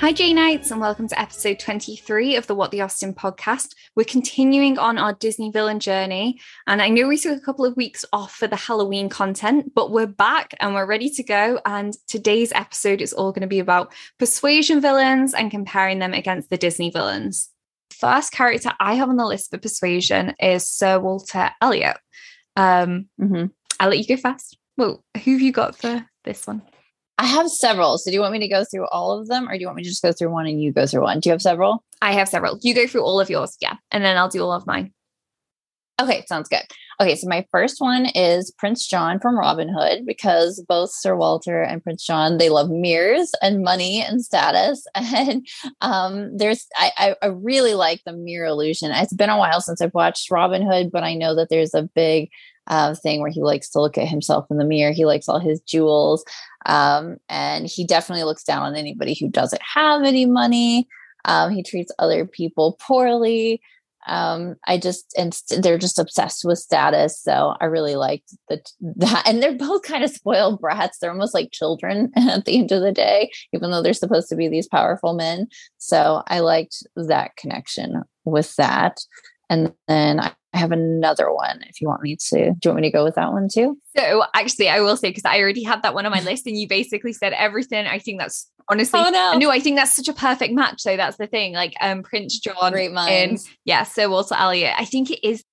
Hi, Janeites, and welcome to episode 23 of the What the Austen podcast. We're continuing on our Disney villain journey. And I know we took a couple of weeks off for the Halloween content, but we're back and we're ready to go. And today's episode is all going to be about persuasion villains and comparing them against the Disney villains. First character I have on the list for persuasion is Sir Walter Elliot. Um, mm-hmm. I'll let you go first. Well, who have you got for this one? I have several. So do you want me to go through all of them or do you want me to just go through one and you go through one? Do you have several? I have several. You go through all of yours. Yeah. And then I'll do all of mine. Okay, sounds good. Okay, so my first one is Prince John from Robin Hood because both Sir Walter and Prince John they love mirrors and money and status. And um, there's I, I really like the mirror illusion. It's been a while since I've watched Robin Hood, but I know that there's a big uh, thing where he likes to look at himself in the mirror. He likes all his jewels. Um, and he definitely looks down on anybody who doesn't have any money. Um, he treats other people poorly. Um, I just, and they're just obsessed with status. So I really liked the, that. And they're both kind of spoiled brats. They're almost like children at the end of the day, even though they're supposed to be these powerful men. So I liked that connection with that. And then I have another one if you want me to. Do you want me to go with that one too? So actually, I will say because I already had that one on my list, and you basically said everything. I think that's honestly, oh, no. no, I think that's such a perfect match. So that's the thing. Like um, Prince John, great minds. Yeah, so Walter Elliot. I think it is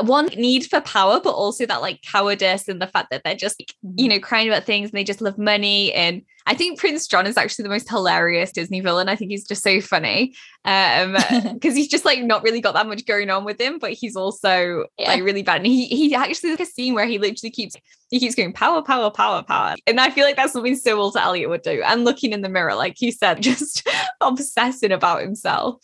one need for power, but also that like cowardice and the fact that they're just, you mm-hmm. know, crying about things and they just love money. And I think Prince John is actually the most hilarious Disney villain. I think he's just so funny. Um, because he's just like not really got that much going on with him, but he's also yeah. like really bad. And he he actually like a scene where he literally keeps he keeps going power, power, power, power. And I feel like that's something Sir Walter Elliot would do. And looking in the mirror, like he said, just obsessing about himself.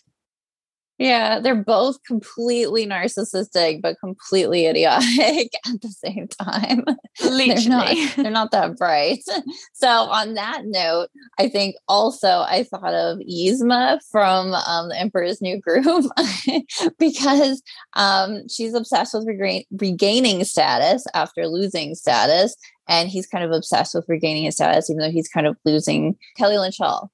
Yeah, they're both completely narcissistic, but completely idiotic at the same time. They're, not, they're not that bright. So, on that note, I think also I thought of Yzma from um, The Emperor's New Groove because um, she's obsessed with regain- regaining status after losing status. And he's kind of obsessed with regaining his status, even though he's kind of losing Kellynch Hall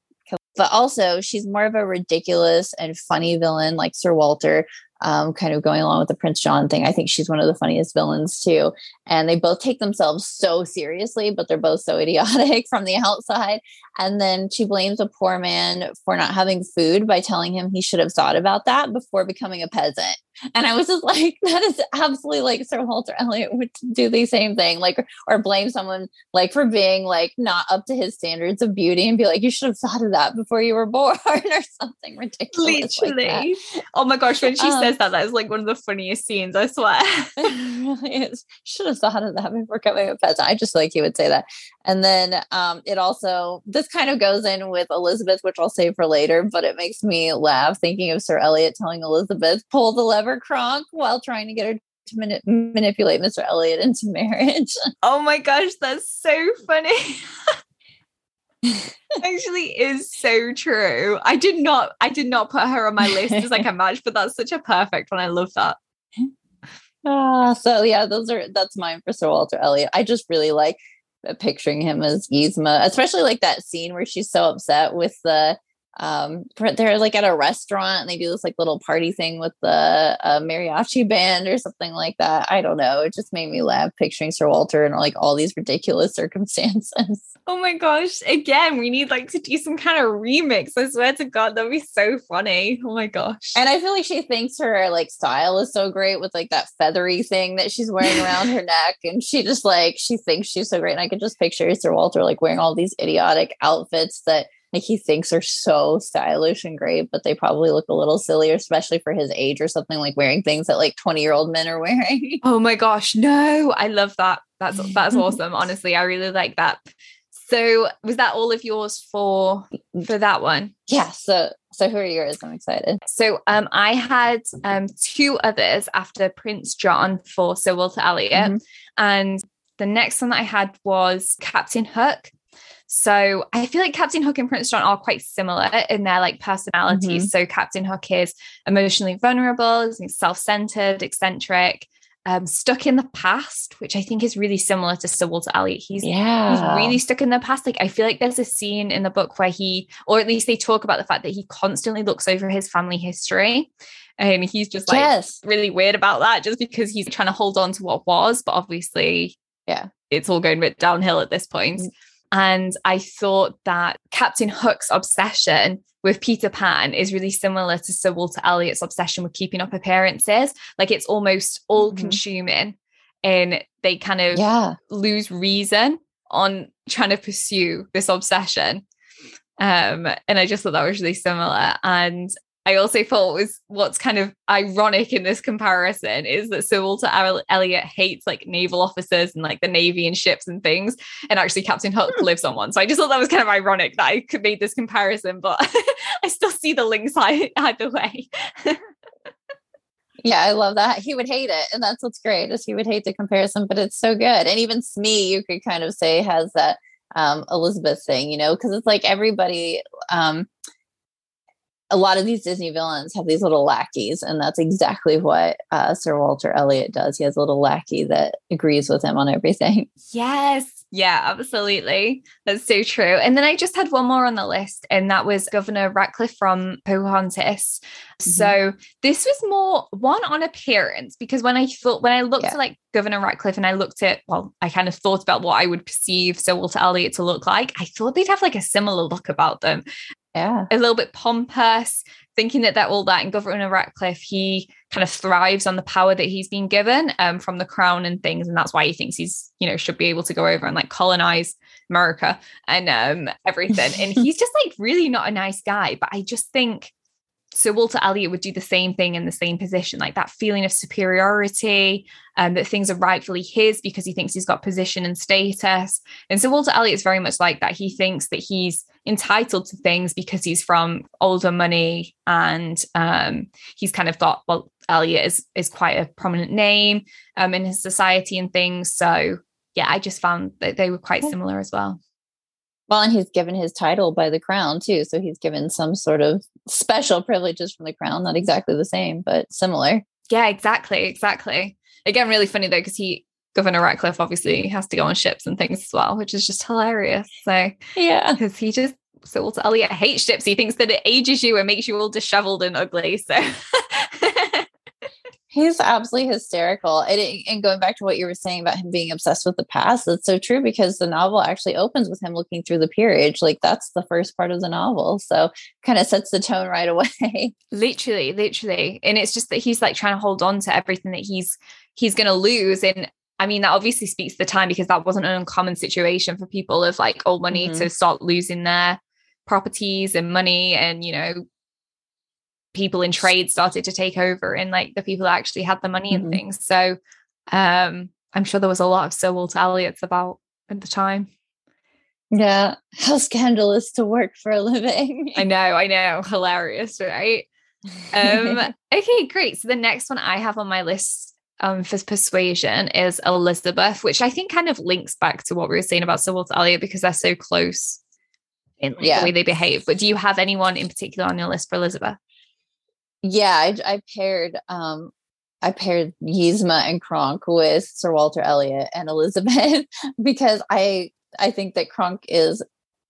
but also she's more of a ridiculous and funny villain like Sir Walter, um, kind of going along with the Prince John thing. I think she's one of the funniest villains too. And they both take themselves so seriously, but they're both so idiotic from the outside. And then she blames a poor man for not having food by telling him he should have thought about that before becoming a peasant. And I was just like, that is absolutely like Sir Walter Elliot would do the same thing, like, or blame someone like for being like not up to his standards of beauty and be like, you should have thought of that before you were born or something ridiculous. Literally. Like oh my gosh, when she um, says that, that is like one of the funniest scenes, I swear. it really is. Should have thought of that before becoming a peasant. I just like he would say that. And then um, it also, this kind of goes in with Elizabeth, which I'll save for later, but it makes me laugh thinking of Sir Elliot telling Elizabeth, pull the lever, Kronk, while trying to get her to mani- manipulate Mr. Elliot into marriage. Oh my gosh, that's so funny. actually is so true. I did not I did not put her on my list as like a match, but that's such a perfect one. I love that. Ah, so yeah, those are that's mine for Sir Walter Elliot. I just really like picturing him as Yzma, especially like that scene where she's so upset with the um they're like at a restaurant and they do this like little party thing with the uh, mariachi band or something like that. I don't know. It just made me laugh picturing sir walter and like all these ridiculous circumstances. Oh my gosh. Again we need like to do some kind of remix. I swear to god that'd be so funny. Oh my gosh. And i feel like she thinks her like style is so great with like that feathery thing that she's wearing around her neck. And she just like she thinks she's so great. And i could just picture sir walter like wearing all these idiotic outfits that like he thinks are so stylish and great, but they probably look a little silly, especially for his age or something like wearing things that like 20 year old men are wearing. Oh my gosh, no, I love that. That's that's awesome. Honestly, I really like that. So was that all of yours for for that one? Yeah. So so who are yours? I'm excited. So um I had um two others after Prince John for Sir Walter Elliot. Mm-hmm. And the next one that I had was Captain Hook. So I feel like Captain Hook and Prince John are quite similar in their like personalities. Mm-hmm. So Captain Hook is emotionally vulnerable, self-centered, eccentric. um, stuck in the past, which I think is really similar to Sir Walter Elliot. He's yeah. he's really stuck in the past. Like I feel like there's a scene in the book where he, or at least they talk about the fact that he constantly looks over his family history. And he's just like yes. really weird about that just because he's trying to hold on to what was, but obviously yeah, it's all going a bit downhill at this point. And I thought that Captain Hook's obsession with Peter Pan is really similar to Sir Walter Elliot's obsession with keeping up appearances. Like it's almost all mm-hmm. consuming and they kind of yeah. lose reason on trying to pursue this obsession. Um, and I just thought that was really similar. And I also thought was what's kind of ironic in this comparison is that Sir Walter Elliot hates like naval officers and like the navy and ships and things, and actually Captain Hook hmm. lives on one. So I just thought that was kind of ironic that I could make this comparison, but I still see the links either way. yeah, I love that. He would hate it, and that's what's great is he would hate the comparison, but it's so good. And even Smee, you could kind of say has that um, Elizabeth thing, you know, because it's like everybody. Um, a lot of these Disney villains have these little lackeys, and that's exactly what uh, Sir Walter Elliot does. He has a little lackey that agrees with him on everything. Yes. Yeah, absolutely. That's so true. And then I just had one more on the list, and that was Governor Ratcliffe from Pocahontas. Mm-hmm. So this was more one on appearance because when I thought, when I looked yeah. at like Governor Ratcliffe and I looked at, well, I kind of thought about what I would perceive Sir Walter Elliot to look like, I thought they'd have like a similar look about them yeah. a little bit pompous, thinking that that all that. And Governor Ratcliffe, he kind of thrives on the power that he's been given um, from the crown and things, and that's why he thinks he's you know should be able to go over and like colonize America and um, everything. and he's just like really not a nice guy. But I just think so Walter Elliot would do the same thing in the same position, like that feeling of superiority, and um, that things are rightfully his because he thinks he's got position and status. And so Walter Elliot is very much like that. He thinks that he's entitled to things because he's from older money and um, he's kind of got well, Elliot is is quite a prominent name um, in his society and things. So yeah, I just found that they were quite similar as well. Well, and he's given his title by the crown too. So he's given some sort of special privileges from the crown, not exactly the same, but similar. Yeah, exactly. Exactly. Again, really funny though, because he, Governor Ratcliffe, obviously has to go on ships and things as well, which is just hilarious. So, yeah, because he just, so Walter Elliot hates ships. He thinks that it ages you and makes you all disheveled and ugly. So, He's absolutely hysterical. And, and going back to what you were saying about him being obsessed with the past, that's so true because the novel actually opens with him looking through the peerage. Like that's the first part of the novel. So kind of sets the tone right away. Literally, literally. And it's just that he's like trying to hold on to everything that he's he's gonna lose. And I mean, that obviously speaks to the time because that wasn't an uncommon situation for people of like old money mm-hmm. to start losing their properties and money and you know people in trade started to take over and like the people that actually had the money mm-hmm. and things. So um I'm sure there was a lot of Sir Walter Elliot's about at the time. Yeah. How scandalous to work for a living. I know, I know. Hilarious, right? Um, okay, great. So the next one I have on my list um, for persuasion is Elizabeth, which I think kind of links back to what we were saying about Sir Walter Elliot because they're so close in like, yeah. the way they behave. But do you have anyone in particular on your list for Elizabeth? Yeah, I, I paired um I paired Yzma and Kronk with Sir Walter Elliot and Elizabeth because I I think that Kronk is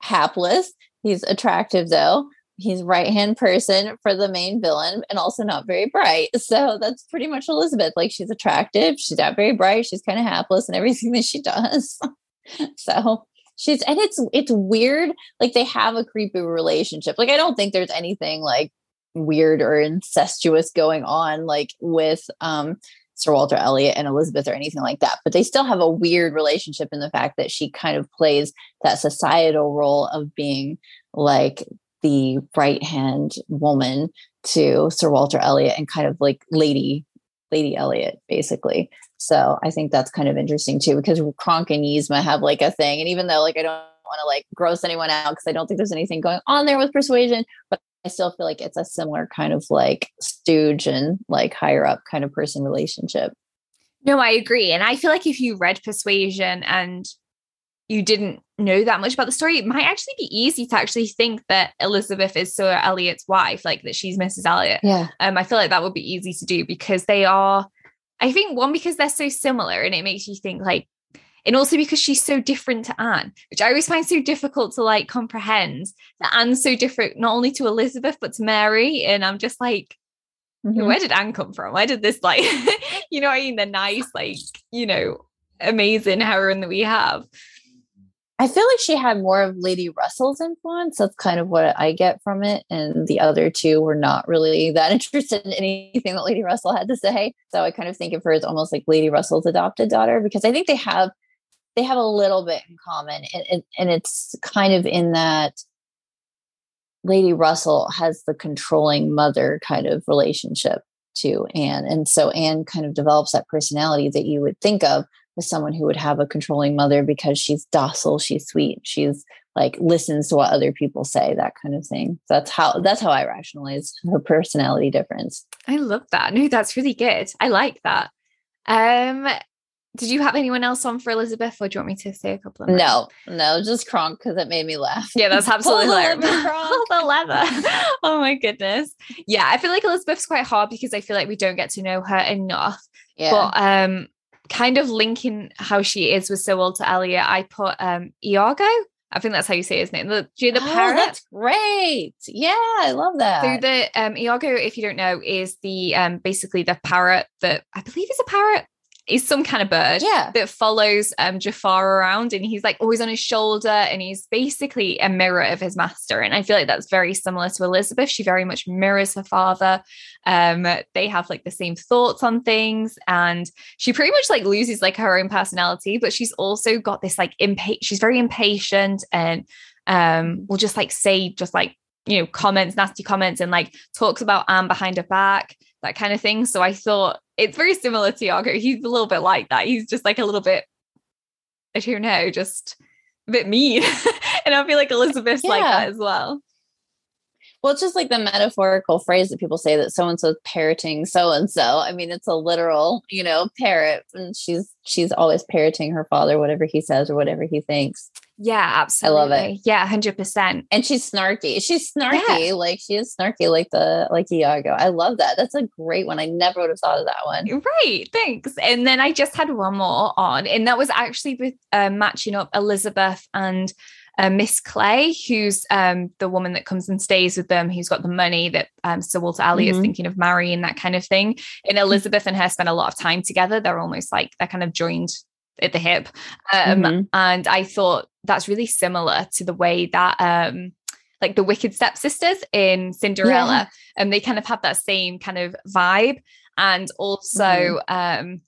hapless. He's attractive though. He's right hand person for the main villain and also not very bright. So that's pretty much Elizabeth. Like she's attractive, she's not very bright, she's kind of hapless in everything that she does. so she's and it's it's weird. Like they have a creepy relationship. Like I don't think there's anything like weird or incestuous going on like with um Sir Walter Elliot and Elizabeth or anything like that, but they still have a weird relationship in the fact that she kind of plays that societal role of being like the right hand woman to Sir Walter Elliot and kind of like Lady Lady Elliot, basically. So I think that's kind of interesting too, because Kronk and Yzma have like a thing. And even though like I don't want to like gross anyone out because I don't think there's anything going on there with persuasion, but I still feel like it's a similar kind of like stooge and like higher up kind of person relationship. No, I agree. And I feel like if you read Persuasion and you didn't know that much about the story, it might actually be easy to actually think that Elizabeth is Sir Elliot's wife, like that she's Mrs. Elliot. Yeah. Um, I feel like that would be easy to do because they are I think one because they're so similar and it makes you think like and also because she's so different to Anne, which I always find so difficult to like comprehend that Anne's so different, not only to Elizabeth, but to Mary. And I'm just like, mm-hmm. where did Anne come from? Where did this like, you know I mean? The nice, like, you know, amazing heroine that we have. I feel like she had more of Lady Russell's influence. That's kind of what I get from it. And the other two were not really that interested in anything that Lady Russell had to say. So I kind of think of her as almost like Lady Russell's adopted daughter because I think they have they have a little bit in common and, and, and it's kind of in that lady russell has the controlling mother kind of relationship to anne and so anne kind of develops that personality that you would think of with someone who would have a controlling mother because she's docile she's sweet she's like listens to what other people say that kind of thing. That's how that's how i rationalize her personality difference. I love that. No that's really good. I like that. Um did you have anyone else on for Elizabeth, or do you want me to say a couple of? Them? No, no, just Kronk because it made me laugh. Yeah, that's absolutely hilarious. Pull the leather. oh my goodness. Yeah, I feel like Elizabeth's quite hard because I feel like we don't get to know her enough. Yeah. But um, kind of linking how she is with Sir to Elliot, I put um Iago. I think that's how you say his name. The, the oh, parrot? That's great. Yeah, I love that. So the um Iago, if you don't know, is the um basically the parrot that I believe is a parrot is some kind of bird yeah. that follows um, Jafar around and he's like always on his shoulder and he's basically a mirror of his master. And I feel like that's very similar to Elizabeth. She very much mirrors her father. Um, they have like the same thoughts on things and she pretty much like loses like her own personality, but she's also got this like impatient, she's very impatient and um, will just like say just like, you know, comments, nasty comments and like talks about Anne behind her back that kind of thing. So I thought it's very similar to Iago. He's a little bit like that. He's just like a little bit, I don't know, just a bit mean. and I feel like Elizabeth's yeah. like that as well. Well, it's just like the metaphorical phrase that people say that so and so parroting so and so. I mean, it's a literal, you know, parrot, and she's she's always parroting her father, whatever he says or whatever he thinks. Yeah, absolutely. I love it. Yeah, hundred percent. And she's snarky. She's snarky. Yeah. Like she is snarky, like the like Iago. I love that. That's a great one. I never would have thought of that one. Right. Thanks. And then I just had one more on, and that was actually with uh, matching up Elizabeth and uh, Miss Clay, who's um, the woman that comes and stays with them, who's got the money that um, Sir Walter Elliot mm-hmm. is thinking of marrying, that kind of thing. And Elizabeth and her spend a lot of time together. They're almost like they're kind of joined at the hip. Um, mm-hmm. And I thought that's really similar to the way that um, like the wicked stepsisters in Cinderella. Yeah. And they kind of have that same kind of vibe. And also mm-hmm. um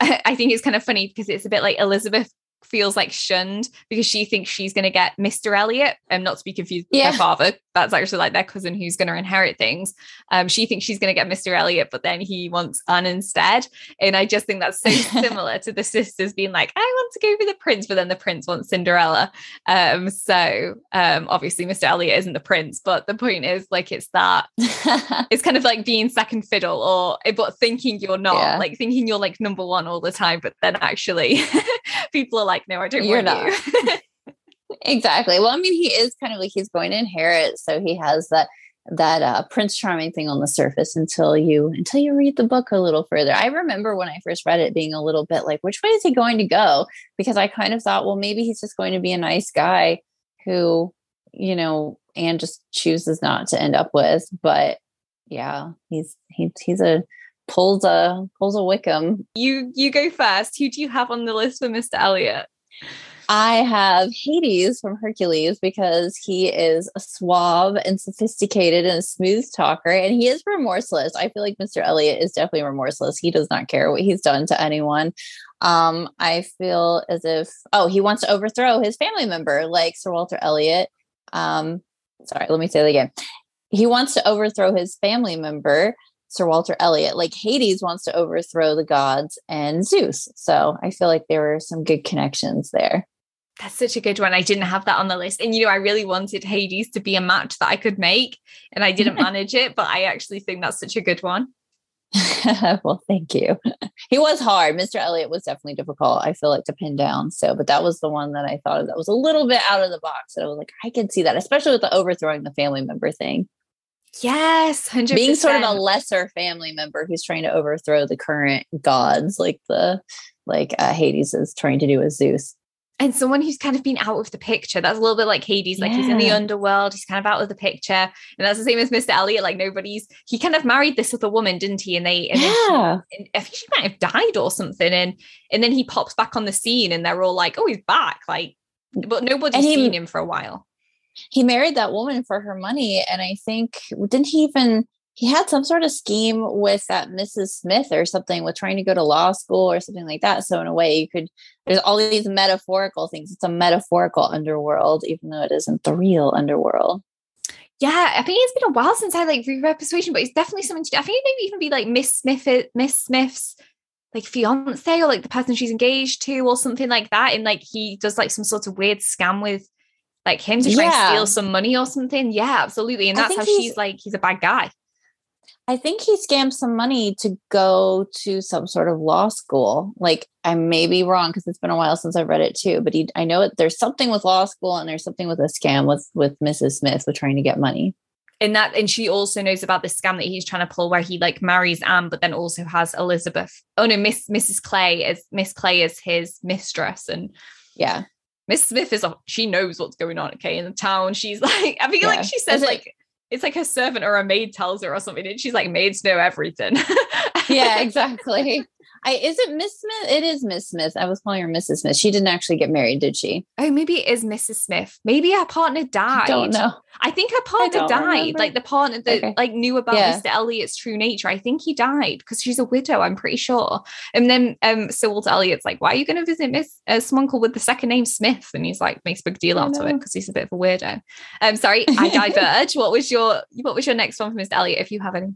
I think it's kind of funny because it's a bit like Elizabeth feels like shunned because she thinks she's going to get Mr. Elliot, and not to be confused with yeah. her father. That's actually like their cousin who's going to inherit things. Um, she thinks she's going to get Mr. Elliot, but then he wants Anne instead. And I just think that's so similar to the sisters being like, I want to go for the prince, but then the prince wants Cinderella. Um, so um, obviously Mr. Elliot isn't the prince, but the point is like it's that it's kind of like being second fiddle or eh, but thinking you're not, yeah. like thinking you're like number one all the time, but then actually people are like, no, I don't You're not. You. exactly. Well, I mean, he is kind of like he's going to inherit, so he has that that uh, Prince Charming thing on the surface until you until you read the book a little further. I remember when I first read it being a little bit like, which way is he going to go? Because I kind of thought, well, maybe he's just going to be a nice guy who, you know, and just chooses not to end up with. But yeah, he's he's he's a pulls a pulls a Wickham. You you go first. Who do you have on the list for Mr. Elliot? I have Hades from Hercules because he is a suave and sophisticated and a smooth talker, and he is remorseless. I feel like Mr. Elliot is definitely remorseless. He does not care what he's done to anyone. Um, I feel as if oh, he wants to overthrow his family member, like Sir Walter Elliot. Um, sorry, let me say that again. He wants to overthrow his family member, Sir Walter Elliot. Like Hades wants to overthrow the gods and Zeus. So I feel like there were some good connections there. That's such a good one. I didn't have that on the list. And, you know, I really wanted Hades to be a match that I could make, and I didn't manage it, but I actually think that's such a good one. well, thank you. He was hard. Mr. Elliot was definitely difficult, I feel like, to pin down. So, but that was the one that I thought of that was a little bit out of the box. And I was like, I can see that, especially with the overthrowing the family member thing. Yes, 100%. being sort of a lesser family member who's trying to overthrow the current gods, like the like uh, Hades is trying to do with Zeus. and someone who's kind of been out of the picture. That's a little bit like Hades, like he's in the underworld, he's kind of out of the picture. And that's the same as Mr. Elliot. Like nobody's he kind of married this other woman, didn't he? And they and yeah, and I think she might have died or something. And and then he pops back on the scene and they're all like, oh, he's back. Like, but nobody's he- seen him for a while. He married that woman for her money, and I think didn't he even he had some sort of scheme with that Mrs. Smith or something with trying to go to law school or something like that. So in a way, you could there's all these metaphorical things. It's a metaphorical underworld, even though it isn't the real underworld. Yeah, I think it's been a while since I like reread Persuasion, but it's definitely something to do. I think it maybe even be like Miss Smith, Miss Smith's like fiance or like the person she's engaged to or something like that. And like he does like some sort of weird scam with like him to try and steal some money or something. Yeah, absolutely. And that's how she's like, he's a bad guy. I think he scammed some money to go to some sort of law school. Like I may be wrong because it's been a while since I've read it too, but he I know it, there's something with law school and there's something with a scam with with Mrs. Smith with trying to get money. and that and she also knows about the scam that he's trying to pull where he like marries Anne but then also has Elizabeth oh no Miss Mrs Clay as Miss Clay is his mistress and Yeah. Miss Smith is a, she knows what's going on okay in the town she's like I feel Yeah. like she says it- like it's like her servant or a maid tells her or something and she's like maids know everything Yeah, exactly. I is it Miss Smith? It is Miss Smith. I was calling her Mrs. Smith. She didn't actually get married, did she? oh maybe it is Mrs Smith maybe her partner died I don't know. I think her partner died. remember. Like the partner that Okay. like knew about Yeah. Mr. Elliot's true nature. I think he died because she's a widow. I'm pretty sure. And then um, Sir Walter Elliot's like, "Why are you going to visit Miss uh, someone called with the second name Smith?" And he's like, makes a big deal out of it because he's a bit of a weirdo. Um, sorry, I diverge. what was your what was your next one for Mr. Elliot, if you have any?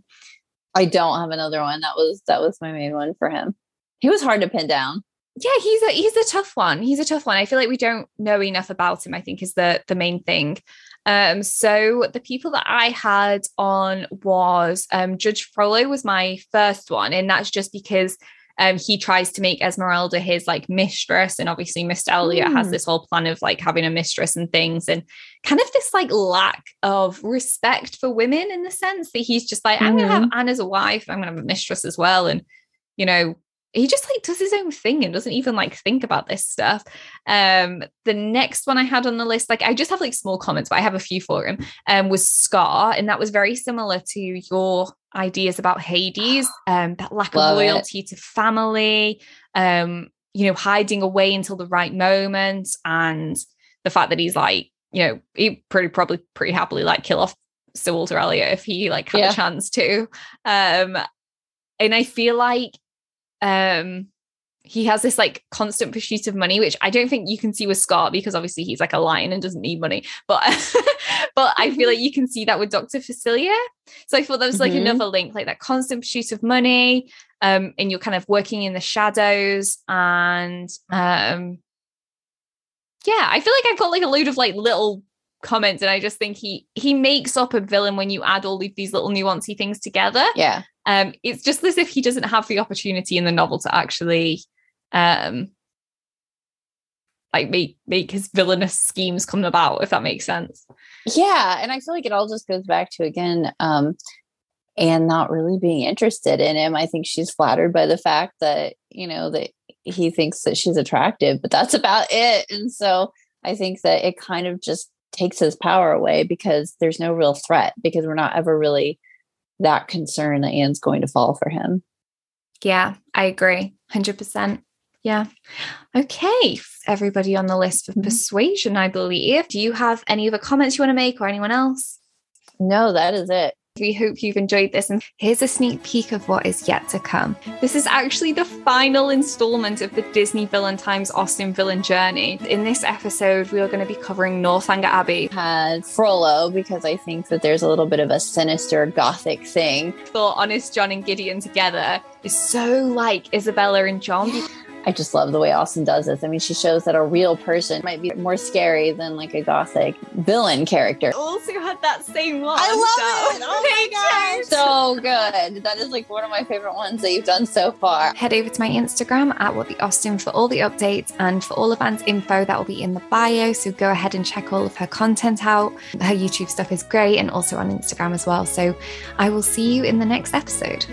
I don't have another one. That was that was my main one for him. He was hard to pin down. yeah he's a he's a tough one he's a tough one i feel like we don't know enough about him i think is the the main thing um so the people that i had on was um judge frollo was my first one and that's just because um he tries to make esmeralda his like mistress and obviously mr elliot has Hmm. this whole plan of like having a mistress and things and kind of this like lack of respect for women in the sense that he's just like i'm gonna have anne as a wife i'm gonna have a mistress as well and you know he just like does his own thing and doesn't even like think about this stuff. Um, the next one I had on the list, like I just have like small comments, but I have a few for him. Um, was Scar, and that was very similar to your ideas about Hades. Um, that lack Love of it. loyalty to family. Um, you know, hiding away until the right moment, and the fact that he's like, you know, he pretty probably pretty happily like kill off Sir Walter Elliot if he like had Yeah. a chance to. Um, and I feel like um he has this like constant pursuit of money which i don't think you can see with scar because obviously he's like a lion and doesn't need money but but i feel like you can see that with dr Facilier. so i thought that was like Mhm. another link like that constant pursuit of money um and you're kind of working in the shadows and um yeah i feel like i've got like a load of like little comments and i just think he he makes up a villain when you add all of these little nuancy things together Yeah. Um it's just as if he doesn't have the opportunity in the novel to actually um like make make his villainous schemes come about if that makes sense Yeah. And I feel like it all just goes back to again, um, and not really being interested in him. I think she's flattered by the fact that, you know, that he thinks that she's attractive, but that's about it. And so I think that it kind of just takes his power away because there's no real threat because we're not ever really that concern that Anne's going to fall for him. yeah i agree 100% yeah okay everybody on the list for Mhm. persuasion i believe do you have any other comments you want to make or anyone else No, that is it. We hope you've enjoyed this, and here's a sneak peek of what is yet to come. This is actually the final installment of the Disney Villain Times Austen Villain Journey. In this episode, we are going to be covering Northanger Abbey. Had Frollo because I think that there's a little bit of a sinister gothic thing. Thought Honest John and Gideon together is so like Isabella and John. I just love the way Austen does this. I mean, she shows that a real person might be more scary than like a gothic villain character. Also had that same one. I love so. it. Oh my gosh. So good. That is like one of my favorite ones that you've done so far. Head over to my Instagram at what the Austen for all the updates and for all of Anne's info that will be in the bio. So go ahead and check all of her content out. Her YouTube stuff is great and also on Instagram as well. So I will see you in the next episode.